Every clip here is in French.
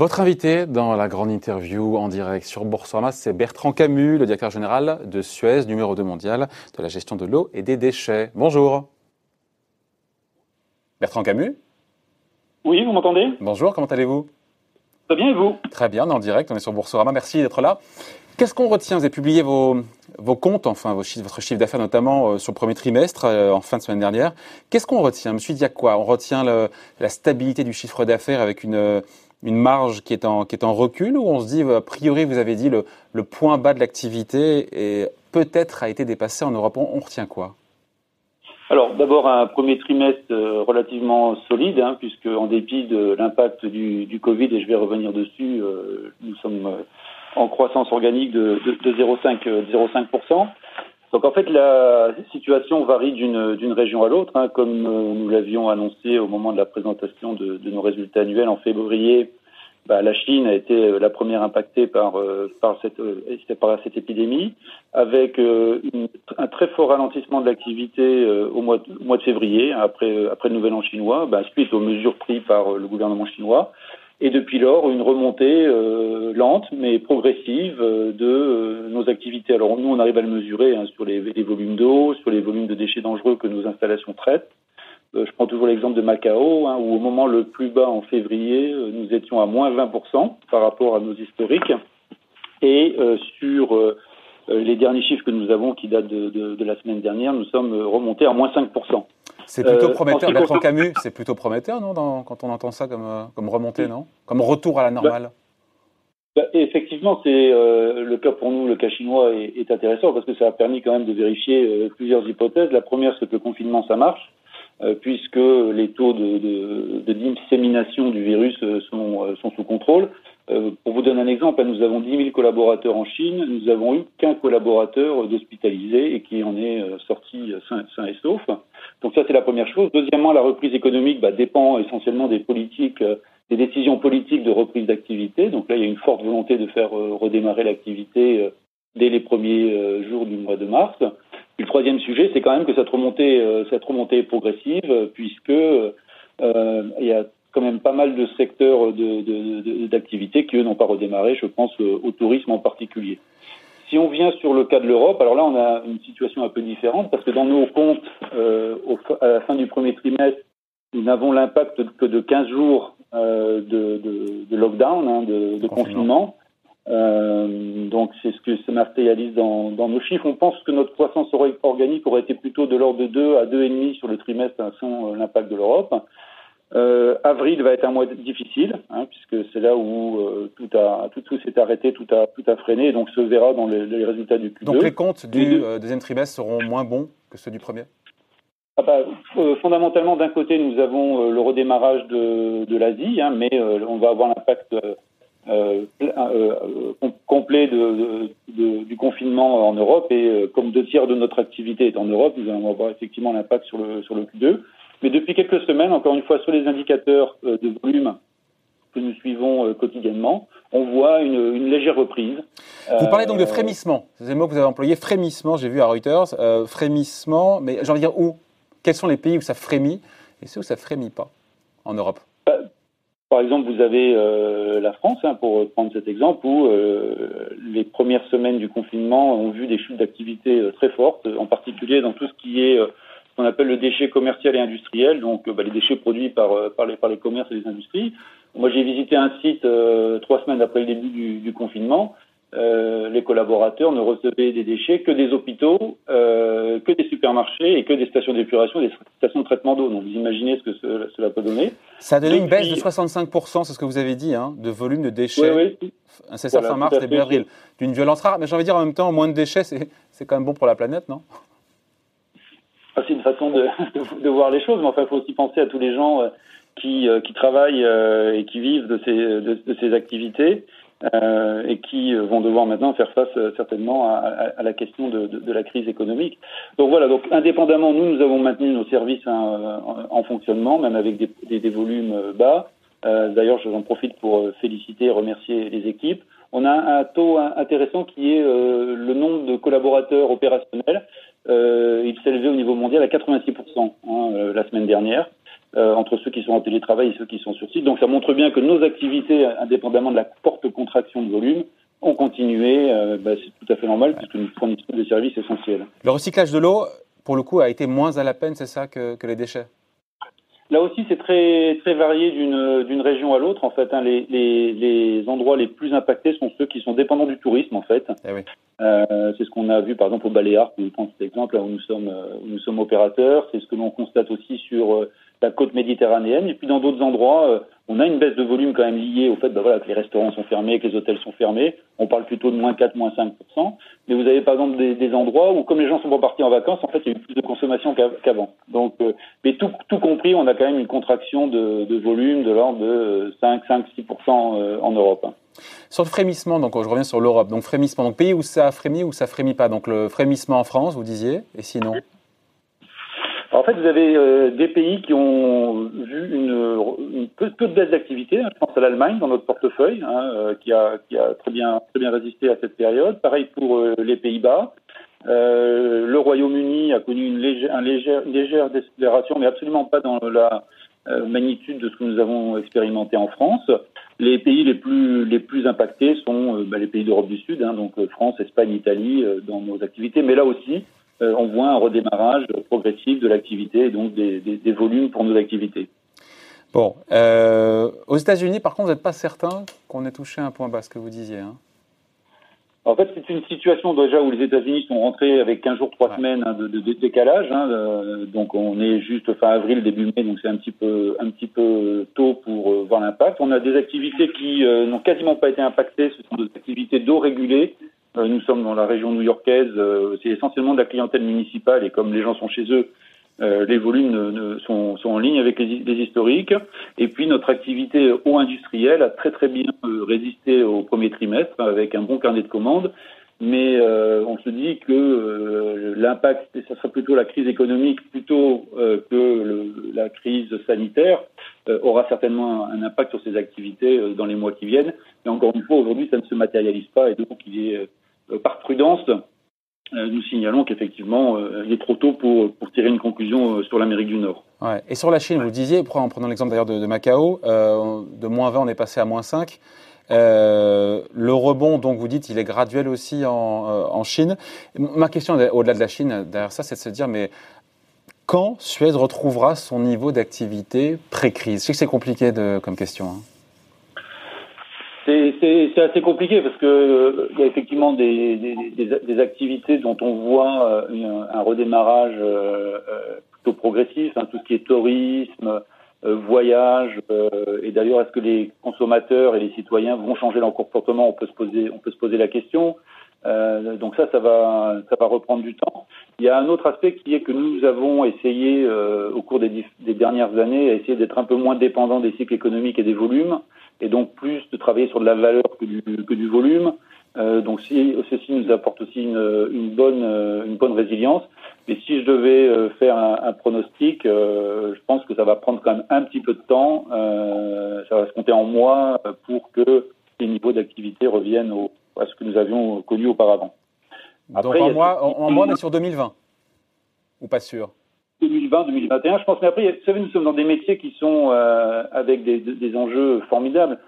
Votre invité dans la grande interview en direct sur Boursorama, c'est Bertrand Camus, le directeur général de Suez, numéro 2 mondial de la gestion de l'eau et des déchets. Bonjour. Bertrand Camus Oui, vous m'entendez? Bonjour, comment allez-vous? Très bien, et vous? Très bien, on est en direct, on est sur Boursorama, merci d'être là. Qu'est-ce qu'on retient? Vous avez publié vos, vos comptes, enfin vos chiffres, votre chiffre d'affaires notamment euh, sur le premier trimestre, euh, en fin de semaine dernière. Qu'est-ce qu'on retient? Je me suis dit à quoi? On retient le, la stabilité du chiffre d'affaires avec une, une marge qui est, en, recul ou on se dit, a priori, vous avez dit, le, point bas de l'activité peut-être a été dépassé en Europe On retient quoi? Alors d'abord un premier trimestre euh, relativement solide, hein, puisque en dépit de l'impact du, Covid, et je vais revenir dessus, nous sommes en croissance organique de, de, de 0,5%. Donc en fait, la situation varie d'une région à l'autre. Hein, comme euh, nous l'avions annoncé au moment de la présentation de, de nos résultats annuels en février, bah, la Chine a été euh, la première impactée par, euh, par, cette, par cette épidémie, avec une, un très fort ralentissement de l'activité au, mois de, au mois de février, après, après le Nouvel An chinois, bah, suite aux mesures prises par le gouvernement chinois. Et depuis lors, une remontée euh, lente mais progressive euh, de euh, nos activités. Alors nous, on arrive à le mesurer hein, sur les, les volumes d'eau, sur les volumes de déchets dangereux que nos installations traitent. je prends toujours l'exemple de Macao, hein, où au moment le plus bas en février, nous étions à moins 20% par rapport à nos historiques. Et sur les derniers chiffres que nous avons, qui datent de, de, de la semaine dernière, nous sommes remontés à moins 5%. C'est plutôt euh, prometteur, Bertrand Camus, c'est plutôt prometteur, non, quand on entend ça comme, euh, comme remontée, non? Comme retour à la normale bah, Effectivement, c'est euh, le cas pour nous, le cas chinois est, est, intéressant parce que ça a permis quand même de vérifier plusieurs hypothèses. La première, c'est que le confinement, ça marche. puisque les taux de, de, de, dissémination du virus sont, sont sous contrôle. pour vous donner un exemple, nous avons 10 000 collaborateurs en Chine, nous avons eu qu'un collaborateur d'hospitalisé et qui en est sorti sain, sain et sauf. Donc ça, c'est la première chose. Deuxièmement, la reprise économique bah, dépend essentiellement des politiques, euh, des décisions politiques de reprise d'activité. Donc là, il y a une forte volonté de faire euh, redémarrer l'activité euh, dès les premiers jours du mois de mars. Et le troisième sujet, c'est quand même que cette remontée, cette remontée est progressive, puisque il y a quand même pas mal de secteurs d'activité de, de, qui, eux, n'ont pas redémarré. Je pense au tourisme en particulier. Si on vient sur le cas de l'Europe, alors là, on a une situation un peu différente parce que dans nos comptes, euh, au, à la fin du premier trimestre, nous n'avons l'impact que de 15 jours euh, de, de, de, lockdown, hein, de, de confinement. Euh, donc c'est ce que se matérialise dans, dans, nos chiffres. On pense que notre croissance organique aurait été plutôt de l'ordre de 2 à 2,5 sur le trimestre hein, sans l'impact de l'Europe. Euh, avril va être un mois difficile, hein, puisque c'est là où euh, tout a tout, tout s'est arrêté, tout a tout a freiné, et donc se verra dans les, les résultats du Q2. Donc les comptes du euh, deuxième trimestre seront moins bons que ceux du premier? Ah bah, fondamentalement, d'un côté, nous avons le redémarrage de, de l'Asie, hein, mais on va avoir l'impact complet de, de, du confinement en Europe, et comme deux tiers de notre activité est en Europe, nous allons avoir effectivement l'impact sur le sur le Q2. Mais depuis quelques semaines, encore une fois, sur les indicateurs euh, de volume que nous suivons euh, quotidiennement, on voit une, une, légère reprise. Vous parlez donc de euh, frémissement. C'est le mot que vous avez employé, frémissement, j'ai vu à Reuters. Euh, frémissement, mais j'ai envie de dire où? Quels sont les pays où ça frémit et ceux où ça frémit pas en Europe? Bah, Par exemple, vous avez euh, la France, hein, pour prendre cet exemple, où euh, les premières semaines du confinement ont vu des chutes d'activité très fortes, en particulier dans tout ce qui est qu'on appelle le déchet commercial et industriel, donc bah, les déchets produits par, euh, par, les, par les commerces et les industries. Moi, j'ai visité un site euh, trois semaines après le début du, du confinement. Euh, les collaborateurs ne recevaient des déchets que des hôpitaux, euh, que des supermarchés et que des stations d'épuration, des stations de traitement d'eau. Donc vous imaginez ce que ce, cela peut donner. Ça a donné Depuis... une baisse de 65%, c'est ce que vous avez dit, hein, de volume de déchets. Oui, oui. C'est ça, voilà, fin mars, début avril. D'une violence rare. Mais j'ai envie de dire en même temps, moins de déchets, c'est quand même bon pour la planète, non? C'est une façon de, de, voir les choses, mais enfin, il faut aussi penser à tous les gens euh, qui, euh, qui travaillent euh, et qui vivent de ces, de, ces activités et qui vont devoir maintenant faire face certainement à, à, à la question de, de, la crise économique. Donc voilà, donc indépendamment, nous, nous avons maintenu nos services hein, en, en, fonctionnement, même avec des, des, des volumes bas. D'ailleurs, j'en profite pour féliciter et remercier les équipes. On a un taux intéressant qui est le nombre de collaborateurs opérationnels euh, il s'élevait au niveau mondial à 86% hein, euh, la semaine dernière. entre ceux qui sont en télétravail et ceux qui sont sur site. Donc ça montre bien que nos activités, indépendamment de la forte contraction de volume, ont continué. Bah, c'est tout à fait normal puisque nous fournissons des services essentiels. Le recyclage de l'eau, pour le coup, a été moins à la peine, c'est ça, que les déchets? Là aussi, c'est très très varié d'une région à l'autre. En fait, hein. les, les, les, endroits les plus impactés sont ceux qui sont dépendants du tourisme. En fait, eh oui. euh, c'est ce qu'on a vu par exemple au Baléares, pour prendre cet exemple là où nous sommes où nous sommes opérateurs. C'est ce que l'on constate aussi sur euh, la côte méditerranéenne. Et puis dans d'autres endroits, euh, on a une baisse de volume quand même liée au fait bah, voilà, que les restaurants sont fermés, que les hôtels sont fermés. On parle plutôt de moins 4, moins 5% Mais vous avez par exemple des, des, endroits où, comme les gens sont pas partis en vacances, en fait, il y a eu plus de consommation qu'avant. Donc, euh, mais tout, tout, compris, on a quand même une contraction de, de volume de l'ordre de 5, 5, 6% en Europe. Sur le frémissement, donc je reviens sur l'Europe. Donc frémissement, donc pays où ça a frémi ou ça frémit pas? Donc le frémissement en France, vous disiez, et sinon? En fait, vous avez euh, des pays qui ont vu une, une peu, peu, de baisse d'activité. Hein. Je pense à l'Allemagne dans notre portefeuille, hein, euh, qui, a, qui a très bien, très bien résisté à cette période. Pareil pour euh, les Pays-Bas. le Royaume-Uni a connu une légère, un légère, une décélération, mais absolument pas dans la magnitude de ce que nous avons expérimenté en France. Les pays les plus, les plus impactés sont bah, les pays d'Europe du Sud, hein, donc France, Espagne, Italie, dans nos activités. Mais là aussi, on voit un redémarrage progressif de l'activité et donc des, volumes pour nos activités. Bon, euh, aux États-Unis, par contre, vous n'êtes pas certain qu'on ait touché un point bas, ce que vous disiez. Hein en fait, c'est une situation déjà où les États-Unis sont rentrés avec 15 jours, 3 semaines hein, de, décalage. Hein, euh, donc, on est juste fin avril, début mai, donc c'est un petit peu un petit peu tôt pour voir l'impact. On a des activités qui n'ont quasiment pas été impactées. Ce sont des activités d'eau régulées euh, nous sommes dans la région new-yorkaise, euh, c'est essentiellement de la clientèle municipale et comme les gens sont chez eux, euh, les volumes sont, en ligne avec les, historiques. Et puis notre activité eau industrielle a très très bien résisté au premier trimestre avec un bon carnet de commandes. Mais on se dit que l'impact, et ça sera plutôt la crise économique plutôt que la crise sanitaire, aura certainement un, impact sur ces activités dans les mois qui viennent. Mais encore une fois, aujourd'hui, ça ne se matérialise pas et donc il est euh, par prudence, euh, nous signalons qu'effectivement, euh, il est trop tôt pour, pour tirer une conclusion sur l'Amérique du Nord. Et sur la Chine, vous disiez, en prenant l'exemple d'ailleurs de, Macao, de moins 20, on est passé à moins 5. le rebond, donc vous dites, il est graduel aussi en, en Chine. Ma question, au-delà de la Chine, derrière ça, c'est de se dire, mais quand Suez retrouvera son niveau d'activité pré-crise? Je sais que c'est compliqué de, comme question. Hein. C'est assez compliqué parce que euh, il y a effectivement des, activités dont on voit euh, un, redémarrage euh, plutôt progressif, hein, tout ce qui est tourisme, voyage, et d'ailleurs est-ce que les consommateurs et les citoyens vont changer leur comportement? On peut se poser la question. Donc ça, ça va, ça va reprendre du temps. Il y a un autre aspect qui est que nous avons essayé au cours des, dernières années à essayer d'être un peu moins dépendants des cycles économiques et des volumes et donc plus de travailler sur de la valeur que du, volume. Euh, donc ceci nous apporte aussi une, bonne, résilience. Mais si je devais euh, faire un, pronostic, euh, je pense que ça va prendre quand même un petit peu de temps. Euh, ça va se compter en mois pour que les niveaux d'activité reviennent au, à ce que nous avions connu auparavant. Après, donc en mois, en, mois, mais sur 2020 Ou pas sûr? 2020, 2021, je pense. Mais après, vous savez, nous sommes dans des métiers qui sont euh, avec des, des, enjeux formidables.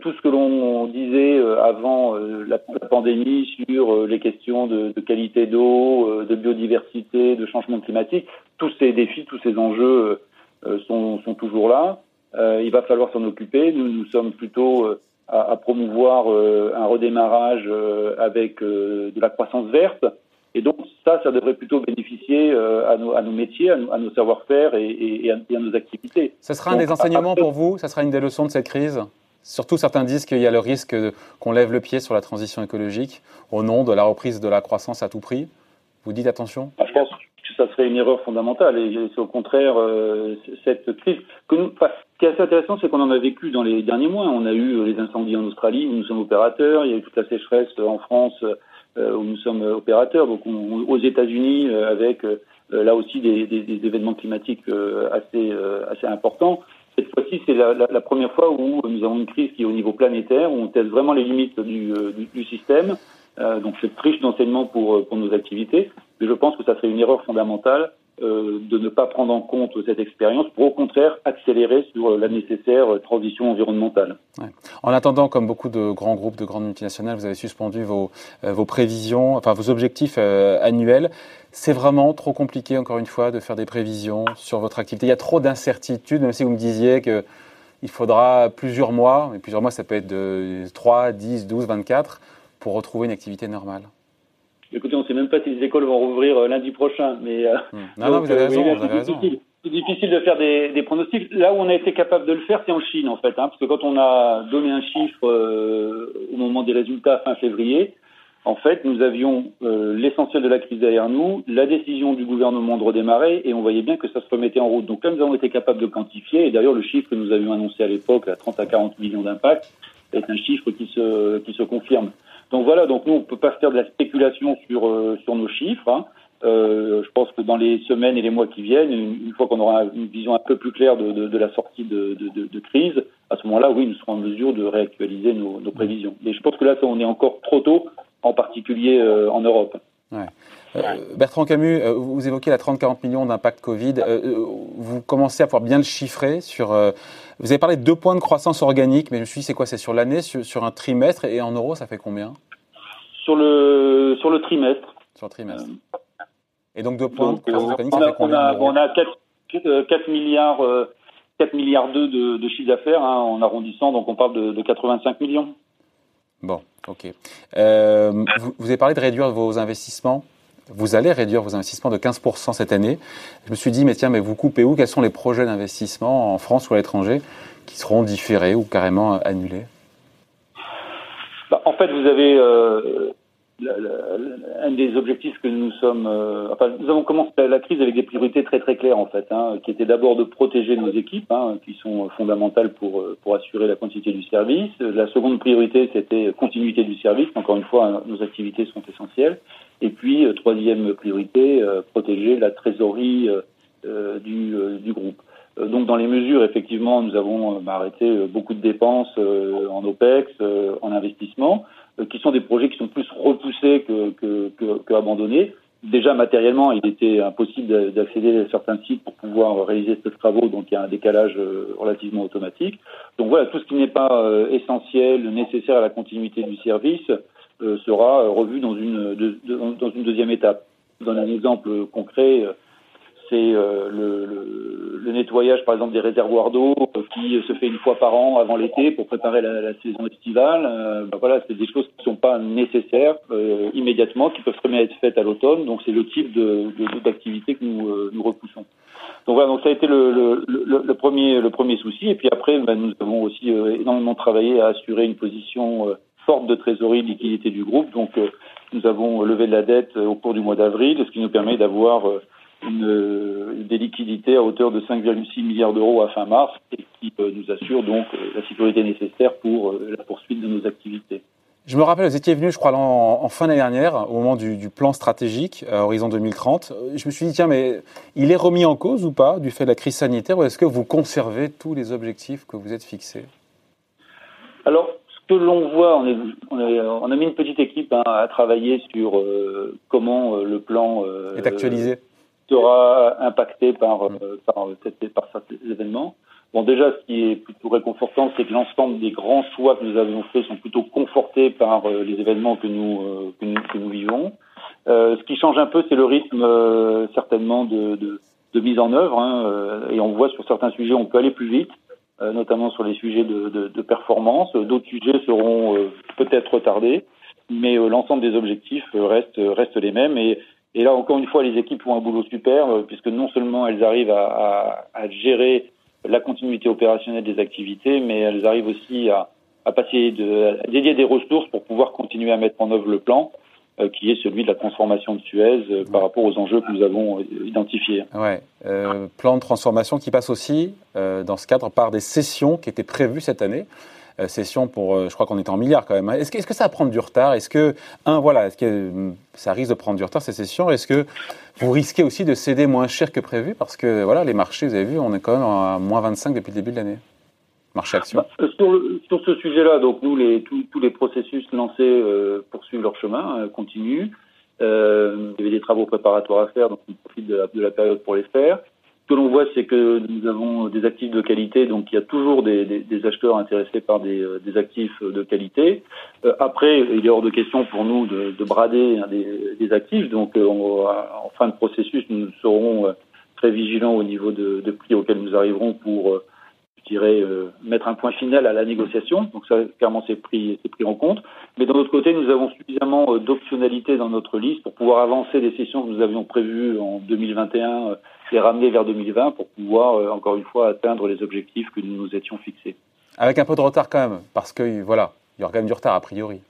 tout ce que l'on disait euh, avant euh, la, pandémie sur les questions de, de qualité d'eau, de biodiversité, de changement climatique, tous ces défis, tous ces enjeux sont, sont, toujours là. il va falloir s'en occuper. Nous, nous sommes plutôt à, à, promouvoir un redémarrage avec de la croissance verte. Et donc ça, ça devrait plutôt bénéficier euh, à, nos, à, nos, métiers, à nos, savoir-faire et, et, à, nos activités. Ce sera un des enseignements pour vous? Ça sera une des leçons de cette crise? Surtout, certains disent qu'il y a le risque qu'on lève le pied sur la transition écologique au nom de la reprise de la croissance à tout prix. Vous dites attention? Ah, Je pense ça serait une erreur fondamentale et c'est au contraire euh, cette crise ce qui est assez intéressant, c'est qu'on en a vécu dans les derniers mois. On a eu les incendies en Australie où nous sommes opérateurs. Il y a eu toute la sécheresse en France euh, où nous sommes opérateurs, donc aux États-Unis euh, avec euh, là aussi des, événements climatiques assez assez importants. Cette fois-ci, c'est la, première fois où nous avons une crise qui est au niveau planétaire, où on teste vraiment les limites du système. Euh, donc c'est riche d'enseignements pour, pour nos activités, mais je pense que ça serait une erreur fondamentale de ne pas prendre en compte cette expérience pour au contraire accélérer sur la nécessaire transition environnementale. En attendant, comme beaucoup de grands groupes, de grandes multinationales, vous avez suspendu vos, vos prévisions, enfin vos objectifs annuels. C'est vraiment trop compliqué, encore une fois, de faire des prévisions sur votre activité. Il y a trop d'incertitudes, même si vous me disiez que il faudra plusieurs mois, et plusieurs mois, ça peut être de 3, 10, 12, 24, pour retrouver une activité normale. Écoutez, on ne sait même pas si les écoles vont rouvrir euh, lundi prochain. Mais, euh, hmm. Non, non, vous avez raison. C'est difficile de faire des, pronostics. Là où on a été capable de le faire, c'est en Chine, en fait. Hein, parce que quand on a donné un chiffre euh, au moment des résultats fin février, en fait, nous avions euh, l'essentiel de la crise derrière nous, la décision du gouvernement de redémarrer, et on voyait bien que ça se remettait en route. Donc là, nous avons été capables de quantifier, et d'ailleurs le chiffre que nous avions annoncé à l'époque, à 30 à 40 millions d'impact, est un chiffre qui se, qui se confirme. Donc voilà, donc nous, on ne peut pas faire de la spéculation sur, euh, sur nos chiffres. Hein. Euh, je pense que dans les semaines et les mois qui viennent, une, fois qu'on aura une vision un peu plus claire de, de, de la sortie de, de, crise, à ce moment-là, oui, nous serons en mesure de réactualiser nos, nos prévisions. Mais je pense que là, ça, on est encore trop tôt en particulier euh, en Europe. Ouais. Euh, Bertrand Camus, euh, vous évoquez la 30-40 millions d'impact Covid. vous commencez à pouvoir bien le chiffrer. Sur, vous avez parlé de deux points de croissance organique, mais je me suis dit, c'est quoi C'est sur l'année, sur, un trimestre Et en euros, ça fait combien? Sur le, sur le trimestre. Sur le trimestre. Et donc deux points de croissance organique, ça fait combien On a, 4, milliards, 4 milliards de, de chiffre d'affaires hein, en arrondissant, donc on parle de, de 85 millions. Bon, ok. Euh, vous, avez parlé de réduire vos investissements. Vous allez réduire vos investissements de 15% cette année. Je me suis dit, mais tiens, mais vous coupez où? Quels sont les projets d'investissement en France ou à l'étranger qui seront différés ou carrément annulés? Bah, En fait, vous avez euh, un des objectifs que nous sommes, euh, nous avons commencé la crise avec des priorités très très claires en fait, hein, qui étaient d'abord de protéger nos équipes, hein, qui sont fondamentales pour euh, pour assurer la continuité du service. La seconde priorité, c'était continuité du service. Encore une fois, nos activités sont essentielles. Et puis euh, troisième priorité, protéger la trésorerie du, du groupe. Donc dans les mesures, effectivement, nous avons arrêté beaucoup de dépenses en OPEX, en investissement. Euh, qui sont des projets qui sont plus repoussés que, que, que, que abandonnés. Déjà matériellement, il était impossible d'accéder à certains sites pour pouvoir réaliser ces travaux, donc il y a un décalage euh, relativement automatique. Donc voilà, tout ce qui n'est pas euh, essentiel, nécessaire à la continuité du service, sera revu dans une, dans une deuxième étape. Je donne un exemple concret c'est euh, le, le, nettoyage, par exemple, des réservoirs d'eau euh, qui se fait une fois par an avant l'été pour préparer la, saison estivale. Euh, ben voilà, c'est des choses qui ne sont pas nécessaires immédiatement, qui peuvent très bien être faites à l'automne. Donc, c'est le type d'activité que nous, repoussons. Donc voilà, donc ça a été le, premier, le premier souci. Et puis après, ben, nous avons aussi énormément travaillé à assurer une position forte de trésorerie, de liquidité du groupe. Donc, nous avons levé de la dette au cours du mois d'avril, ce qui nous permet d'avoir une, des liquidités à hauteur de 5,6 milliards d'euros à fin mars et qui euh, nous assure donc euh, la sécurité nécessaire pour euh, la poursuite de nos activités. Je me rappelle, vous étiez venu, je crois, en, fin d'année dernière, au moment du, plan stratégique à Horizon 2030. Je me suis dit, tiens, mais il est remis en cause ou pas du fait de la crise sanitaire ou est-ce que vous conservez tous les objectifs que vous êtes fixés? Alors, que l'on voit, on, est, on, a mis une petite équipe hein, à travailler sur comment le plan est actualisé sera impacté par, mm. euh, par cet événement. Bon, déjà, ce qui est plutôt réconfortant, c'est que l'ensemble des grands choix que nous avons faits sont plutôt confortés par euh, les événements que nous, euh, que nous, que nous, vivons. Euh, ce qui change un peu, c'est le rythme certainement de, de, de, mise en œuvre. Hein, et on voit sur certains sujets, on peut aller plus vite, notamment sur les sujets de, performance. D'autres sujets seront peut-être retardés, mais l'ensemble des objectifs restent, restent les mêmes. Et là, encore une fois, les équipes font un boulot super, euh, puisque non seulement elles arrivent à, gérer la continuité opérationnelle des activités, mais elles arrivent aussi à, à dédier des ressources pour pouvoir continuer à mettre en œuvre le plan, euh, qui est celui de la transformation de Suez euh, par rapport aux enjeux que nous avons identifiés. Ouais, euh, plan de transformation qui passe aussi, dans ce cadre, par des sessions qui étaient prévues cette année. Euh, session pour, euh, je crois qu'on est en milliards quand même. Hein. Est-ce que, que, ça va prendre du retard? Est-ce que, un, voilà, est-ce que hum, ça risque de prendre du retard ces sessions Est-ce que vous risquez aussi de céder moins cher que prévu? Parce que voilà, les marchés, vous avez vu, on est quand même à moins 25 depuis le début de l'année. Bah, sur, ce sujet-là, donc nous, tous, les processus lancés euh, poursuivent leur chemin, continuent. Euh, il y avait des travaux préparatoires à faire, donc on profite de la, période pour les faire. Ce que l'on voit, c'est que nous avons des actifs de qualité, donc il y a toujours des, acheteurs intéressés par des, actifs de qualité. après, il est hors de question pour nous de, brader hein, des, actifs, donc en fin de processus, nous serons très vigilants au niveau de, de prix auxquels nous arriverons pour je dirais, euh, mettre un point final à la négociation. Donc ça, clairement, c'est pris, pris en compte. Mais d'un autre côté, nous avons suffisamment euh, d'optionnalité dans notre liste pour pouvoir avancer des sessions que nous avions prévues en 2021 euh, et ramener vers 2020 pour pouvoir, encore une fois, atteindre les objectifs que nous nous étions fixés. Avec un peu de retard quand même, parce que voilà, il y aura quand même du retard a priori.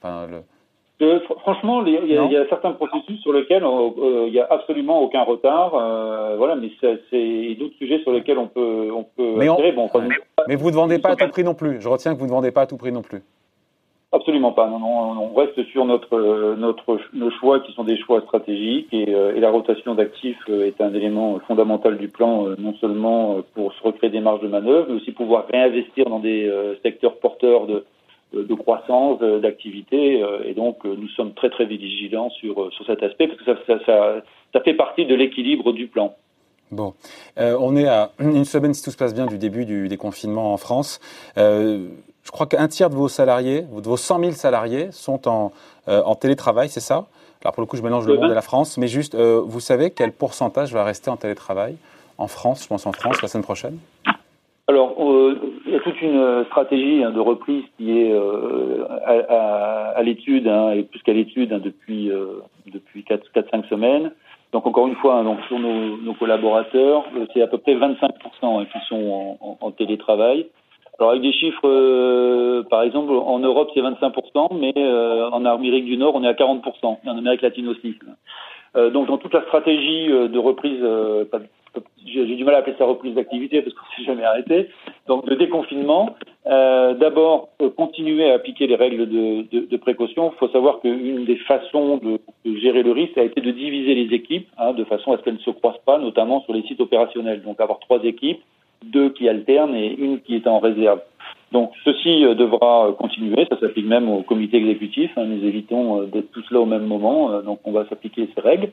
Euh, franchement, il y, a certains processus sur lesquels euh, il n'y a absolument aucun retard. Euh, voilà, mais c'est d'autres sujets sur lesquels on peut, on peut. Mais, mais vous ne vendez pas à tout prix non plus. Je retiens que vous ne vendez pas à tout prix non plus. Absolument pas. Non, non, on reste sur notre, notre, nos choix qui sont des choix stratégiques et, et la rotation d'actifs est un élément fondamental du plan, non seulement pour se recréer des marges de manœuvre, mais aussi pouvoir réinvestir dans des secteurs porteurs de, de croissance, d'activité, euh, et donc euh, nous sommes très très vigilants sur, euh, sur cet aspect parce que ça, ça, ça, ça fait partie de l'équilibre du plan. Bon, on est à une semaine, si tout se passe bien, du début du déconfinement en France. je crois qu'un tiers de vos salariés, de vos 100 000 salariés, sont en, en télétravail, c'est ça? Alors pour le coup, je mélange le monde et la France, mais juste, vous savez quel pourcentage va rester en télétravail en France, je pense en France, la semaine prochaine? Alors, euh, il y a toute une stratégie hein, de reprise qui est euh, à, l'étude, hein, et plus qu'à l'étude hein, depuis euh, depuis 4-5 semaines. Donc encore une fois, donc sur nos, collaborateurs, c'est à peu près 25% qui sont en, télétravail. Alors avec des chiffres, par exemple, en Europe c'est 25%, mais en Amérique du Nord on est à 40%, et en Amérique latine aussi. donc dans toute la stratégie de reprise, j'ai du mal à appeler ça reprise d'activité parce qu'on ne s'est jamais arrêté. Donc le déconfinement, euh, d'abord euh, continuer à appliquer les règles de, précaution. Il faut savoir qu'une des façons de, gérer le risque a été de diviser les équipes hein, de façon à ce qu'elles ne se croisent pas, notamment sur les sites opérationnels. Donc avoir trois équipes, deux qui alternent et une qui est en réserve. Donc ceci euh, devra continuer, ça s'applique même au comité exécutif, hein, nous évitons d'être tous là au même moment, donc on va s'appliquer ces règles.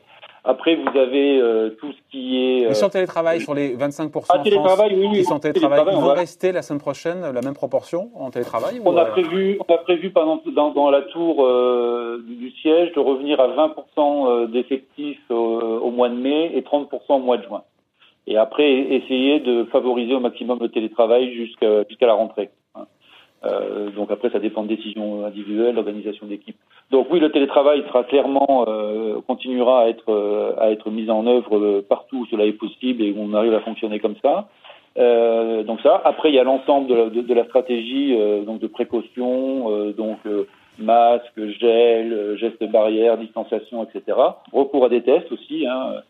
Après, vous avez euh, tout ce qui est. Euh... sur télétravail, sur les 25% ah, télétravail, oui, oui, qui sont télétravail, ils vont rester la semaine prochaine la même proportion en télétravail On a euh, prévu, on a prévu pendant, dans, dans la tour euh, du siège de revenir à 20% d'effectifs au mois de mai et 30% au mois de juin. Et après, essayer de favoriser au maximum le télétravail jusqu'à la rentrée. Euh, donc après, ça dépend de décisions individuelles, d'organisation d'équipe. Donc oui, le télétravail sera clairement euh, continuera à être euh, à être mis en œuvre partout où cela est possible et où on arrive à fonctionner comme ça. donc ça. Après, il y a l'ensemble de la, de, la stratégie donc de précaution, donc masque, gel, gestes barrières, distanciation, etc. Recours à des tests aussi, hein,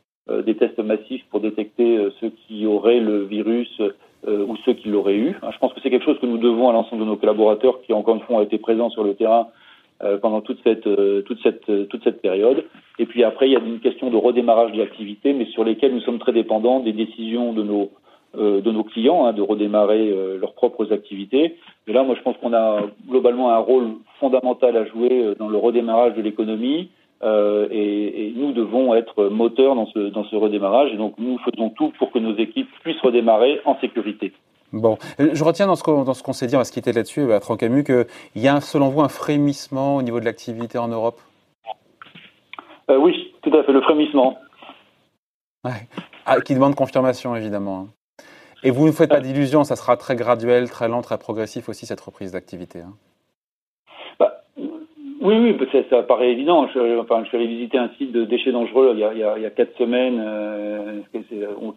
des tests massifs pour détecter ceux qui auraient le virus euh, ou ceux qui l'auraient eu. Je pense que c'est quelque chose que nous devons à l'ensemble de nos collaborateurs qui, encore une fois, ont été présents sur le terrain euh, pendant toute cette, euh, toute, cette, toute cette période. Et puis après, il y a une question de redémarrage de l'activité, mais sur lesquelles nous sommes très dépendants des décisions de nos, de nos clients hein, de redémarrer leurs propres activités. Et là, moi, je pense qu'on a globalement un rôle fondamental à jouer dans le redémarrage de l'économie, euh, et, et, nous devons être moteurs dans ce, dans ce redémarrage. Et donc, nous faisons tout pour que nos équipes puissent redémarrer en sécurité. Bon, je retiens dans ce qu'on, dans ce qu'on s'est dit, on va se quitter là-dessus, à Camus, qu'il y a, selon vous, un frémissement au niveau de l'activité en Europe? Euh, Oui, tout à fait, le frémissement. Ouais. Ah, qui demande confirmation, évidemment. Hein. Et vous ne faites pas d'illusions, ça sera très graduel, très lent, très progressif aussi, cette reprise d'activité. Hein. Oui, oui, ça, paraît évident. Je, enfin, je suis allé visiter un site de déchets dangereux il y a, il quatre semaines, euh,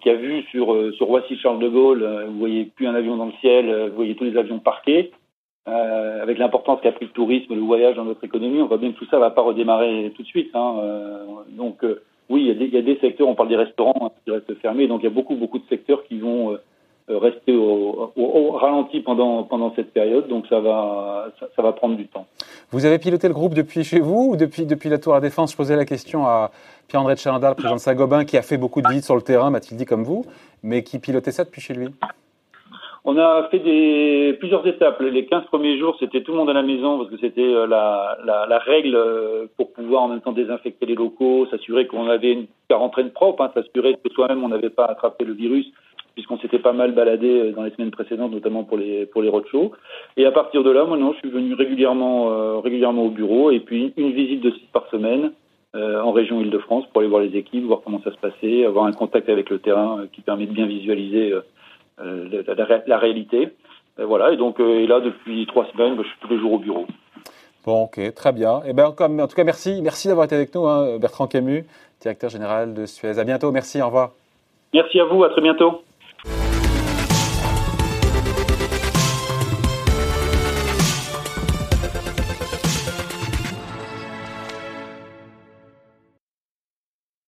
qui a vu sur, euh, sur Roissy-Charles de Gaulle, euh, vous voyez plus un avion dans le ciel, euh, vous voyez tous les avions parqués. Euh, avec l'importance qu'a pris le tourisme, le voyage dans notre économie, on voit bien que tout ça va pas redémarrer tout de suite. Hein. donc oui, il y, a des, secteurs, on parle des restaurants hein, qui restent fermés, donc il y a beaucoup beaucoup de secteurs qui vont euh, rester au, au, ralenti pendant, pendant cette période, donc ça va, ça, va prendre du temps. Vous avez piloté le groupe depuis chez vous ou depuis, depuis la Tour à Défense? Je posais la question à Pierre-André de Chalindal, président de Saint-Gobain, qui a fait beaucoup de visites sur le terrain, m'a-t-il dit comme vous, mais qui pilotait ça depuis chez lui On a fait des, plusieurs étapes. Les 15 premiers jours, c'était tout le monde à la maison parce que c'était euh, la, la, la, règle euh, pour pouvoir en même temps désinfecter les locaux, s'assurer qu'on avait une quarantaine propre, hein, s'assurer que soi-même on n'avait pas attrapé le virus puisqu'on s'était pas mal baladé euh, dans les semaines précédentes, notamment pour les pour les roadshows. Et à partir de là, moi non, je suis venu régulièrement régulièrement au bureau et puis une visite de site par semaine en région Île-de-France pour aller voir les équipes, voir comment ça se passait, avoir un contact avec le terrain qui permet de bien visualiser euh, la, la, réalité. Et voilà, et donc euh, et là, depuis trois semaines, je suis tous les jours au bureau. Bon, ok, très bien. Et eh ben, comme, en tout cas, merci, merci d'avoir été avec nous, hein, Bertrand Camus, directeur général de Suez. À bientôt, merci, au revoir. Merci à vous, à très bientôt.